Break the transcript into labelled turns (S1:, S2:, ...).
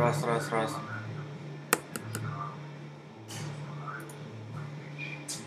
S1: раз раз раз.